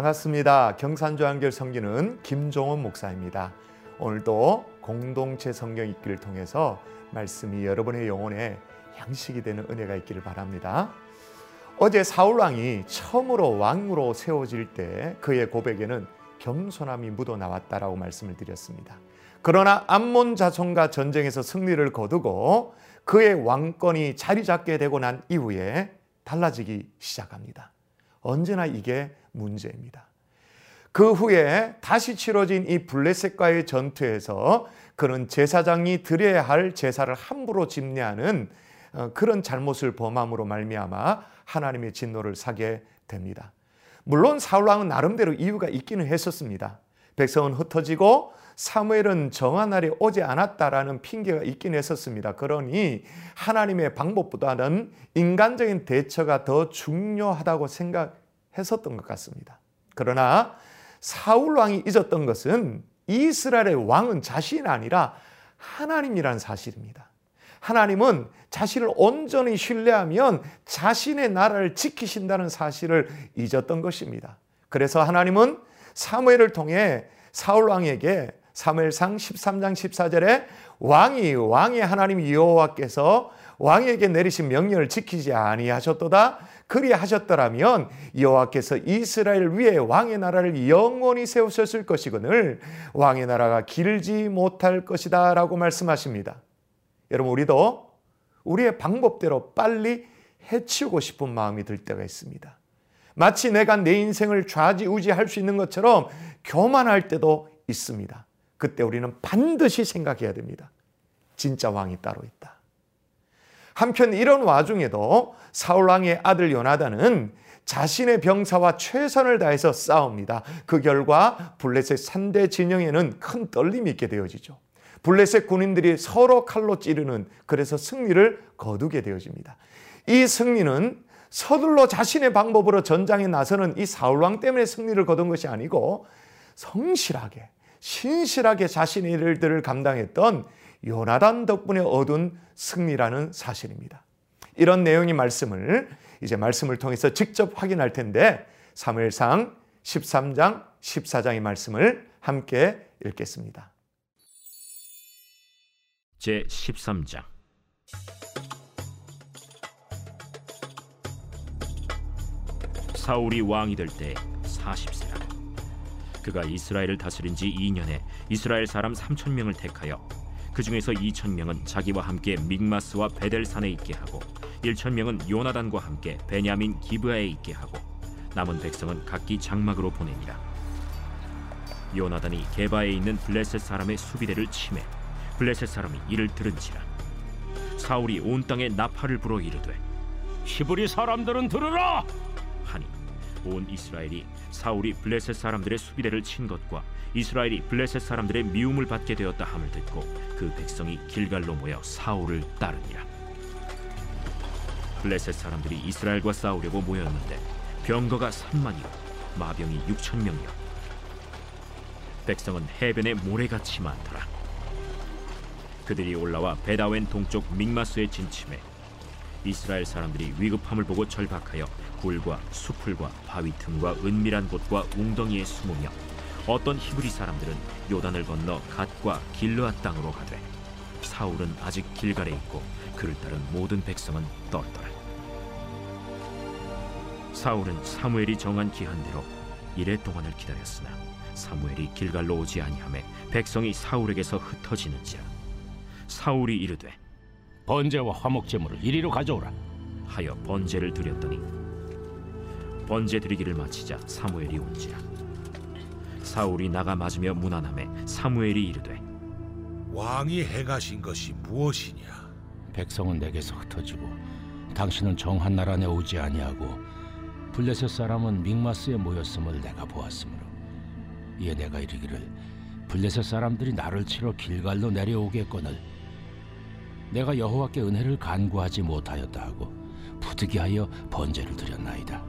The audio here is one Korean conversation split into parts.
반갑습니다. 경산조 한결 성기는 김종원 목사입니다. 오늘도 공동체 성경 읽기를 통해서 말씀이 여러분의 영혼에 양식이 되는 은혜가 있기를 바랍니다. 어제 사울 왕이 처음으로 왕으로 세워질 때 그의 고백에는 겸손함이 묻어 나왔다라고 말씀을 드렸습니다. 그러나 암몬 자손과 전쟁에서 승리를 거두고 그의 왕권이 자리 잡게 되고 난 이후에 달라지기 시작합니다. 언제나 이게 문제입니다. 그 후에 다시 치러진 이 블레셋과의 전투에서 그는 제사장이 드려야 할 제사를 함부로 집례하는 어, 그런 잘못을 범함으로 말미암아 하나님의 진노를 사게 됩니다. 물론 사울 왕은 나름대로 이유가 있기는 했었습니다. 백성은 흩어지고 사무엘은 정한 날이 오지 않았다라는 핑계가 있긴 했었습니다. 그러니 하나님의 방법보다는 인간적인 대처가 더 중요하다고 생각 했었던 것 같습니다. 그러나 사울 왕이 잊었던 것은 이스라엘의 왕은 자신이 아니라 하나님이라는 사실입니다. 하나님은 자신을 온전히 신뢰하면 자신의 나라를 지키신다는 사실을 잊었던 것입니다. 그래서 하나님은 사무엘을 통해 사울 왕에게 사무엘상 13장 14절에 왕이 왕의 하나님 여호와께서 왕에게 내리신 명령을 지키지 아니하셨도다. 그리하셨더라면 여호와께서 이스라엘 위에 왕의 나라를 영원히 세우셨을 것이거늘 왕의 나라가 길지 못할 것이다라고 말씀하십니다. 여러분 우리도 우리의 방법대로 빨리 해치우고 싶은 마음이 들 때가 있습니다. 마치 내가 내 인생을 좌지우지할 수 있는 것처럼 교만할 때도 있습니다. 그때 우리는 반드시 생각해야 됩니다. 진짜 왕이 따로 있다. 한편 이런 와중에도 사울 왕의 아들 요나단은 자신의 병사와 최선을 다해서 싸웁니다. 그 결과 블레셋 3대 진영에는 큰 떨림이 있게 되어지죠. 블레셋 군인들이 서로 칼로 찌르는 그래서 승리를 거두게 되어집니다. 이 승리는 서둘러 자신의 방법으로 전장에 나서는 이 사울 왕 때문에 승리를 거둔 것이 아니고 성실하게 신실하게 자신의 일들을 감당했던 요나단 덕분에 얻은 승리라는 사실입니다. 이런 내용의 말씀을 이제 말씀을 통해서 직접 확인할 텐데 사무엘상 13장 14장의 말씀을 함께 읽겠습니다. 제 13장 사울이 왕이 될 때 40세라 그가 이스라엘을 다스린 지 2년에 이스라엘 사람 3천 명을 택하여 그 중에서 2천 명은 자기와 함께 믹마스와 베델산에 있게 하고 1천 명은 요나단과 함께 베냐민 기브아에 있게 하고 남은 백성은 각기 장막으로 보냅니다. 요나단이 게바에 있는 블레셋 사람의 수비대를 침해 블레셋 사람이 이를 들은지라 사울이 온 땅에 나팔을 불어 이르되 히브리 사람들은 들으라 하니 온 이스라엘이 사울이 블레셋 사람들의 수비대를 친 것과 이스라엘이 블레셋 사람들의 미움을 받게 되었다 함을 듣고 그 백성이 길갈로 모여 사울을 따르니라. 블레셋 사람들이 이스라엘과 싸우려고 모였는데 병거가 3만이요 마병이 6천 명이요. 백성은 해변에 모래같이 많더라. 그들이 올라와 베다웬 동쪽 믹마스에 진침해 이스라엘 사람들이 위급함을 보고 절박하여 굴과 수풀과 바위 틈과 은밀한 곳과 웅덩이에 숨으며 어떤 히브리 사람들은 요단을 건너 갓과 길르앗 땅으로 가되 사울은 아직 길갈에 있고 그를 따른 모든 백성은 떨더라. 사울은 사무엘이 정한 기한대로 이래 동안을 기다렸으나 사무엘이 길갈로 오지 아니하매 백성이 사울에게서 흩어지는지라. 사울이 이르되 번제와 화목 제물을 이리로 가져오라. 하여 번제를 드렸더니 번제 드리기를 마치자 사무엘이 온지라 사울이 나가 맞으며 무난함에 사무엘이 이르되 왕이 행하신 것이 무엇이냐? 백성은 내게서 흩어지고 당신은 정한 나라 내 오지 아니하고 블레셋 사람은 믹마스에 모였음을 내가 보았으므로 이에 내가 이르기를 블레셋 사람들이 나를 치러 길갈로 내려오겠거늘 내가 여호와께 은혜를 간구하지 못하였다 하고 부득이하여 번제를 드렸나이다.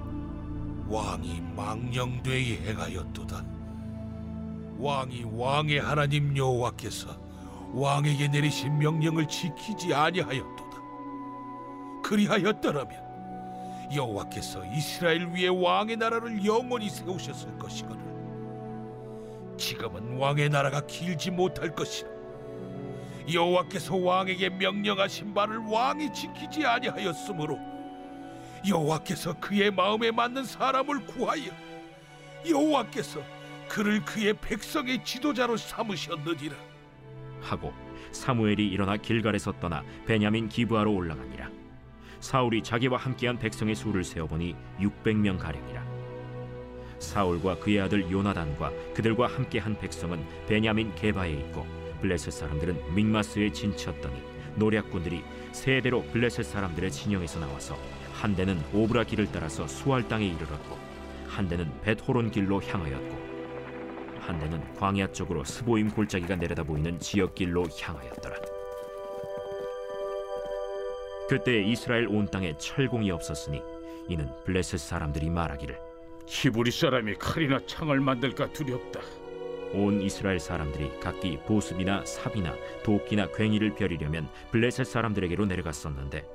왕이 망령되이 행하였도다. 왕이 왕의 하나님 여호와께서 왕에게 내리신 명령을 지키지 아니하였도다. 그리하였더라면 여호와께서 이스라엘 위에 왕의 나라를 영원히 세우셨을 것이거늘 지금은 왕의 나라가 길지 못할 것이라 여호와께서 왕에게 명령하신 바를 왕이 지키지 아니하였으므로 여호와께서 그의 마음에 맞는 사람을 구하여 여호와께서 그를 그의 백성의 지도자로 삼으셨느니라. 하고 사무엘이 일어나 길갈에서 떠나 베냐민 기브아로 올라가니라. 사울이 자기와 함께한 백성의 수를 세어보니 600명 가량이라. 사울과 그의 아들 요나단과 그들과 함께한 백성은 베냐민 게바에 있고 블레셋 사람들은 믹마스에 진쳤더니 노략군들이 세 대로 블레셋 사람들의 진영에서 나와서 한 대는 오브라 길을 따라서 수알 땅에 이르렀고 한 대는 벳호론 길로 향하였고 한 대는 광야 쪽으로 스보임 골짜기가 내려다 보이는 지역길로 향하였더라. 그때 이스라엘 온 땅에 철공이 없었으니 이는 블레셋 사람들이 말하기를 히브리 사람이 칼이나 창을 만들까 두렵다. 온 이스라엘 사람들이 각기 보습이나 삽이나 도끼나 괭이를 벼리려면 블레셋 사람들에게로 내려갔었는데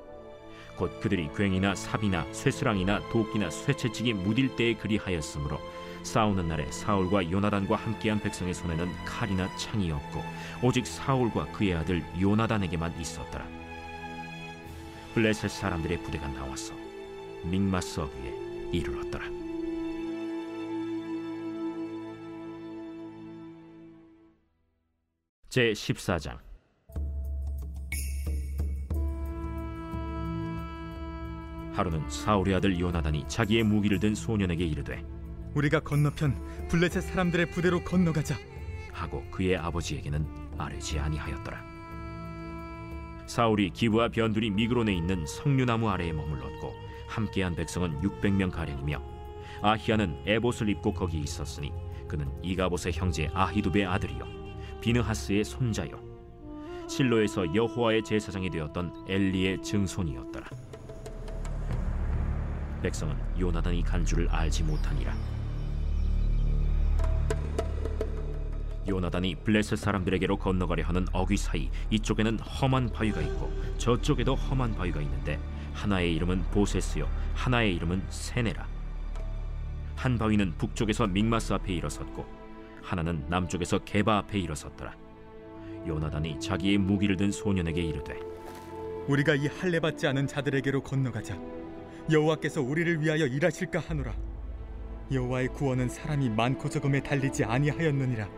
곧 그들이 괭이나 삽이나 쇠스랑이나 도끼나 쇠채찍이 무딜 때에 그리하였으므로 싸우는 날에 사울과 요나단과 함께한 백성의 손에는 칼이나 창이 없고 오직 사울과 그의 아들 요나단에게만 있었더라. 블레셋 사람들의 부대가 나와서 믹마스 어귀에 이르렀더라. 제 14장. 하루는 사울의 아들 요나단이 자기의 무기를 든 소년에게 이르되 우리가 건너편 블레셋 사람들의 부대로 건너가자. 하고 그의 아버지에게는 아뢰지 아니하였더라. 사울이 기브와 변두리 미그론에 있는 석류나무 아래에 머물렀고 함께한 백성은 600명 가량이며 아히야는 에봇을 입고 거기 있었으니 그는 이가봇의 형제 아히두베 아들이요 비느하스의 손자요 실로에서 여호와의 제사장이 되었던 엘리의 증손이었더라. 백성은 요나단이 간 줄을 알지 못하니라. 요나단이 블레셋 사람들에게로 건너가려 하는 어귀 사이 이쪽에는 험한 바위가 있고 저쪽에도 험한 바위가 있는데 하나의 이름은 보세스요 하나의 이름은 세네라 한 바위는 북쪽에서 믹마스 앞에 일어섰고 하나는 남쪽에서 게바 앞에 일어섰더라 요나단이 자기의 무기를 든 소년에게 이르되 우리가 이 할례 받지 않은 자들에게로 건너가자. 여호와께서 우리를 위하여 일하실까 하노라. 여호와의 구원은 사람이 많고 적음에 달리지 아니하였느니라.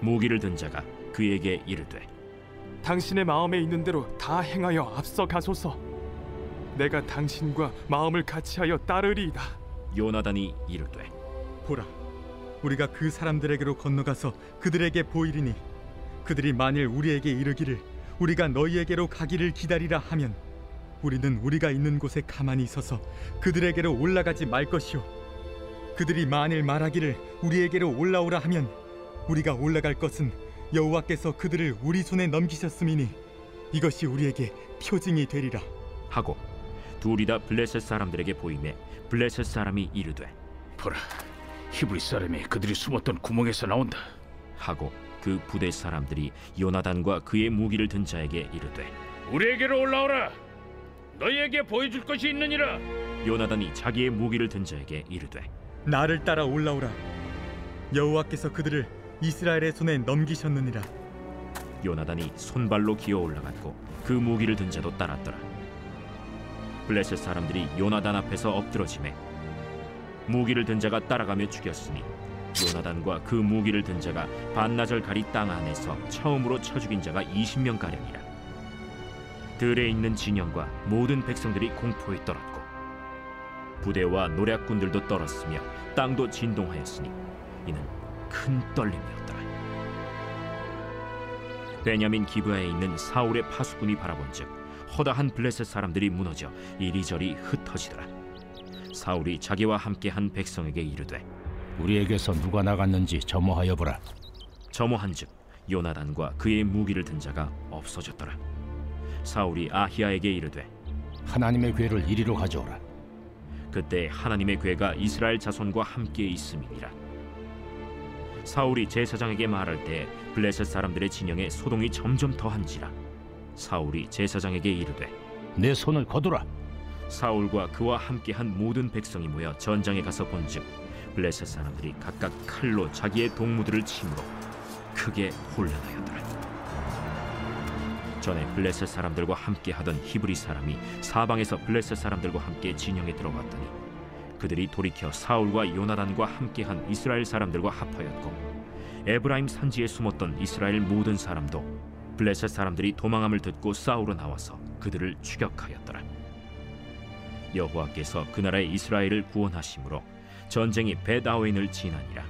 무기를 든 자가 그에게 이르되 당신의 마음에 있는 대로 다 행하여 앞서 가소서. 내가 당신과 마음을 같이하여 따르리이다. 요나단이 이르되 보라, 우리가 그 사람들에게로 건너가서 그들에게 보이리니 그들이 만일 우리에게 이르기를 우리가 너희에게로 가기를 기다리라 하면 우리는 우리가 있는 곳에 가만히 있어서 그들에게로 올라가지 말 것이요 그들이 만일 말하기를 우리에게로 올라오라 하면 우리가 올라갈 것은 여호와께서 그들을 우리 손에 넘기셨음이니 이것이 우리에게 표징이 되리라 하고 둘이 다 블레셋 사람들에게 보이매 블레셋 사람이 이르되 보라, 히브리 사람이 그들이 숨었던 구멍에서 나온다. 하고 그 부대 사람들이 요나단과 그의 무기를 든 자에게 이르되 우리에게로 올라오라. 너희에게 보여줄 것이 있느니라. 요나단이 자기의 무기를 든 자에게 이르되 나를 따라 올라오라 여호와께서 그들을 이스라엘의 손에 넘기셨느니라. 요나단이 손발로 기어 올라갔고 그 무기를 든 자도 따랐더라. 블레셋 사람들이 요나단 앞에서 엎드러지매 무기를 든 자가 따라가며 죽였으니 요나단과 그 무기를 든 자가 반나절 가리 땅 안에서 처음으로 쳐 죽인 자가 20명 가량이라. 들에 있는 진영과 모든 백성들이 공포에 떨었고 부대와 노략군들도 떨었으며 땅도 진동하였으니 이는 큰 떨림이었더라 베냐민 기브아에 있는 사울의 파수꾼이 바라본즉 허다한 블레셋 사람들이 무너져 이리저리 흩어지더라 사울이 자기와 함께한 백성에게 이르되 우리에게서 누가 나갔는지 점호하여 보라. 점호한즉 요나단과 그의 무기를 든 자가 없어졌더라 사울이 아히야에게 이르되 하나님의 괴를 이리로 가져오라. 그때 하나님의 괴가 이스라엘 자손과 함께 있음이니라. 사울이 제사장에게 말할 때 블레셋 사람들의 진영에 소동이 점점 더한지라. 사울이 제사장에게 이르되 내 손을 거두라. 사울과 그와 함께한 모든 백성이 모여 전장에 가서 본즉 블레셋 사람들이 각각 칼로 자기의 동무들을 치므로 크게 혼란하였더라. 전에 블레셋 사람들과 함께하던 히브리 사람이 사방에서 블레셋 사람들과 함께 진영에 들어갔더니 그들이 돌이켜 사울과 요나단과 함께한 이스라엘 사람들과 합하였고 에브라임 산지에 숨었던 이스라엘 모든 사람도 블레셋 사람들이 도망함을 듣고 싸우러 나와서 그들을 추격하였더라. 여호와께서 그 나라의 이스라엘을 구원하심으로 전쟁이 베다웬을 지나니라.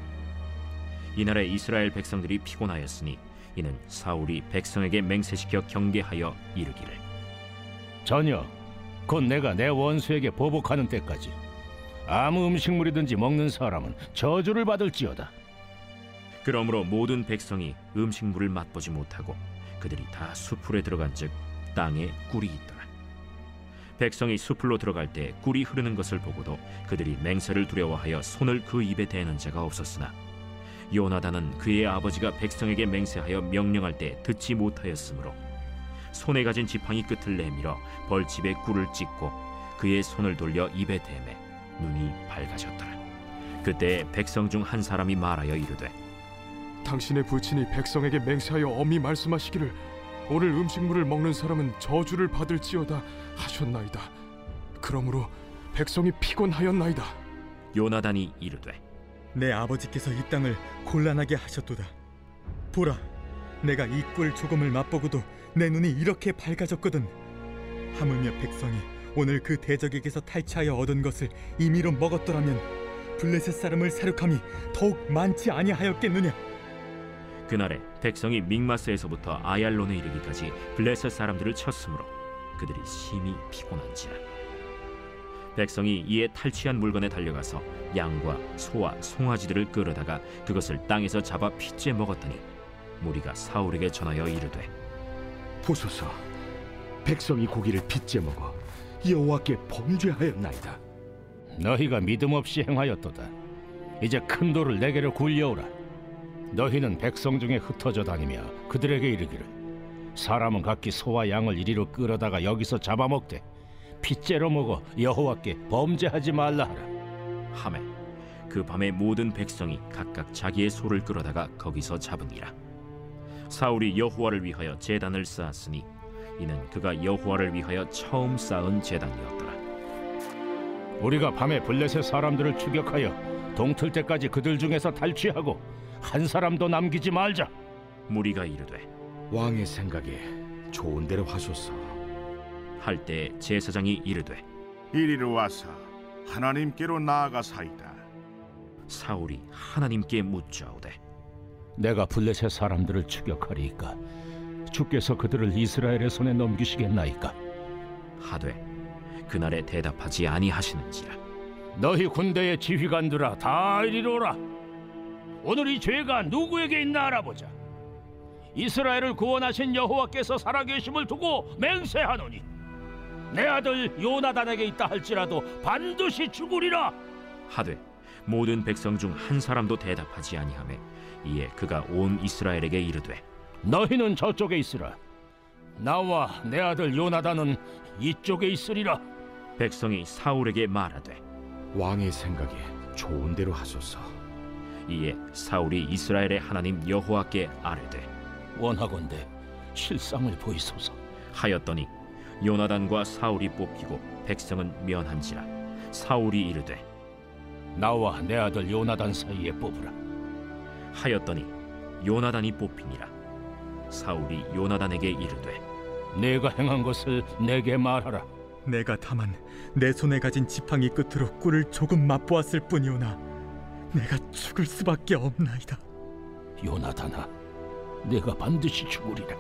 이 나라의 이스라엘 백성들이 피곤하였으니 이는 사울이 백성에게 맹세시켜 경계하여 이르기를 전혀 곧 내가 내 원수에게 보복하는 때까지 아무 음식물이든지 먹는 사람은 저주를 받을지어다. 그러므로 모든 백성이 음식물을 맛보지 못하고 그들이 다 수풀에 들어간즉 땅에 꿀이 있더라. 백성이 수풀로 들어갈 때 꿀이 흐르는 것을 보고도 그들이 맹세를 두려워하여 손을 그 입에 대는 자가 없었으나 요나단은 그의 아버지가 백성에게 맹세하여 명령할 때 듣지 못하였으므로 손에 가진 지팡이 끝을 내밀어 벌집에 꿀을 찍고 그의 손을 돌려 입에 대매 눈이 밝아졌더라. 그때 백성 중 한 사람이 말하여 이르되 당신의 부친이 백성에게 맹세하여 엄히 말씀하시기를 오늘 음식물을 먹는 사람은 저주를 받을지어다 하셨나이다. 그러므로 백성이 피곤하였나이다. 요나단이 이르되 내 아버지께서 이 땅을 곤란하게 하셨도다. 보라, 내가 이 꿀 조금을 맛보고도 내 눈이 이렇게 밝아졌거든. 하물며 백성이 오늘 그 대적에게서 탈취하여 얻은 것을 임의로 먹었더라면 블레셋 사람을 사륙함이 더욱 많지 아니하였겠느냐? 그날에 백성이 믹마스에서부터 아얄론에 이르기까지 블레셋 사람들을 쳤으므로 그들이 심히 피곤한지라 백성이 이에 탈취한 물건에 달려가서 양과 소와 송아지들을 끌어다가 그것을 땅에서 잡아 핏째 먹었더니 무리가 사울에게 전하여 이르되 보소서 백성이 고기를 빚제 먹어 여호와께 범죄하였나이다 너희가 믿음 없이 행하였도다. 이제 큰 돌을 내게로 굴려오라. 너희는 백성 중에 흩어져 다니며 그들에게 이르기를 사람은 각기 소와 양을 이리로 끌어다가 여기서 잡아먹되 핏째로 먹어 여호와께 범죄하지 말라 하라. 하매 그 밤에 모든 백성이 각각 자기의 소를 끌어다가 거기서 잡으니라 사울이 여호와를 위하여 제단을 쌓았으니 이는 그가 여호와를 위하여 처음 쌓은 제단이었더라 우리가 밤에 블레셋 사람들을 추격하여 동틀 때까지 그들 중에서 탈취하고 한 사람도 남기지 말자. 무리가 이르되 왕의 생각에 좋은 대로 하소서 할 때 제사장이 이르되 이리로 와서 하나님께로 나아가사이다. 사울이 하나님께 묻자오되 내가 블레셋 사람들을 추격하리이까 주께서 그들을 이스라엘의 손에 넘기시겠나이까? 하되 그날에 대답하지 아니하시는지라. 너희 군대의 지휘관들아 다 이리로라. 오늘 이 죄가 누구에게 있나 알아보자. 이스라엘을 구원하신 여호와께서 살아계심을 두고 맹세하노니 내 아들 요나단에게 있다 할지라도 반드시 죽으리라. 하되 모든 백성 중 한 사람도 대답하지 아니하매 이에 그가 온 이스라엘에게 이르되 너희는 저쪽에 있으라. 나와 내 아들 요나단은 이쪽에 있으리라. 백성이 사울에게 말하되 왕의 생각에 좋은 대로 하소서. 이에 사울이 이스라엘의 하나님 여호와께 아뢰되 원하건대 실상을 보이소서. 하였더니 요나단과 사울이 뽑히고 백성은 면한지라. 사울이 이르되 나와 내 아들 요나단 사이에 뽑으라. 하였더니 요나단이 뽑히니라 사울이 요나단에게 이르되 내가 행한 것을 내게 말하라. 내가 다만 내 손에 가진 지팡이 끝으로 꿀을 조금 맛보았을 뿐이오나 내가 죽을 수밖에 없나이다. 요나단아 내가 반드시 죽으리라.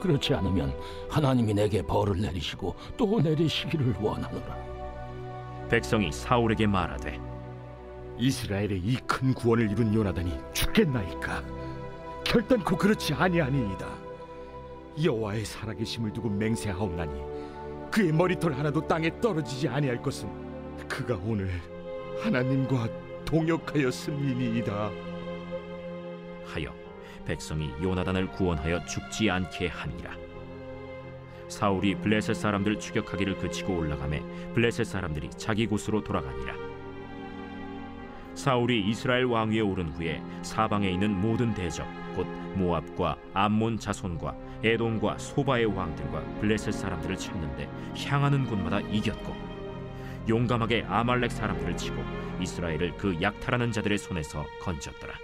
그렇지 않으면 하나님이 내게 벌을 내리시고 또 내리시기를 원하노라. 백성이 사울에게 말하되 이스라엘의 이 큰 구원을 이룬 요나단이 죽겠나이까 결단코 그렇지 아니하니이다. 여호와의 살아계심을 두고 맹세하옵나니 그의 머리털 하나도 땅에 떨어지지 아니할 것은 그가 오늘 하나님과 동역하였음이니이다. 하여 백성이 요나단을 구원하여 죽지 않게 하니라. 사울이 블레셋 사람들 추격하기를 그치고 올라가매 블레셋 사람들이 자기 곳으로 돌아가니라 사울이 이스라엘 왕위에 오른 후에 사방에 있는 모든 대적 곧 모압과 암몬 자손과 에돔과 소바의 왕들과 블레셋 사람들을 쳤는데 향하는 곳마다 이겼고 용감하게 아말렉 사람들을 치고 이스라엘을 그 약탈하는 자들의 손에서 건졌더라.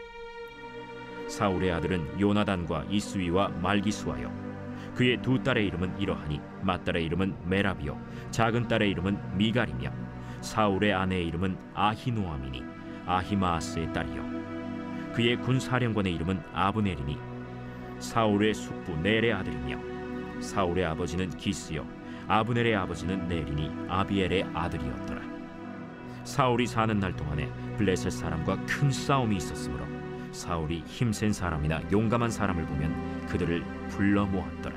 사울의 아들은 요나단과 이스위와 말기수하여 그의 두 딸의 이름은 이러하니 맏딸의 이름은 메라비요 작은 딸의 이름은 미갈이며 사울의 아내의 이름은 아히노아미니 아히마아스의 딸이요. 그의 군사령관의 이름은 아브넬이니 사울의 숙부 넬의 아들이며 사울의 아버지는 기스요 아브넬의 아버지는 넬이니 아비엘의 아들이었더라. 사울이 사는 날 동안에 블레셋 사람과 큰 싸움이 있었으므로 사울이 힘센 사람이나 용감한 사람을 보면 그들을 불러 모았더라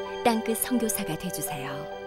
땅끝 선교사가 되주세요.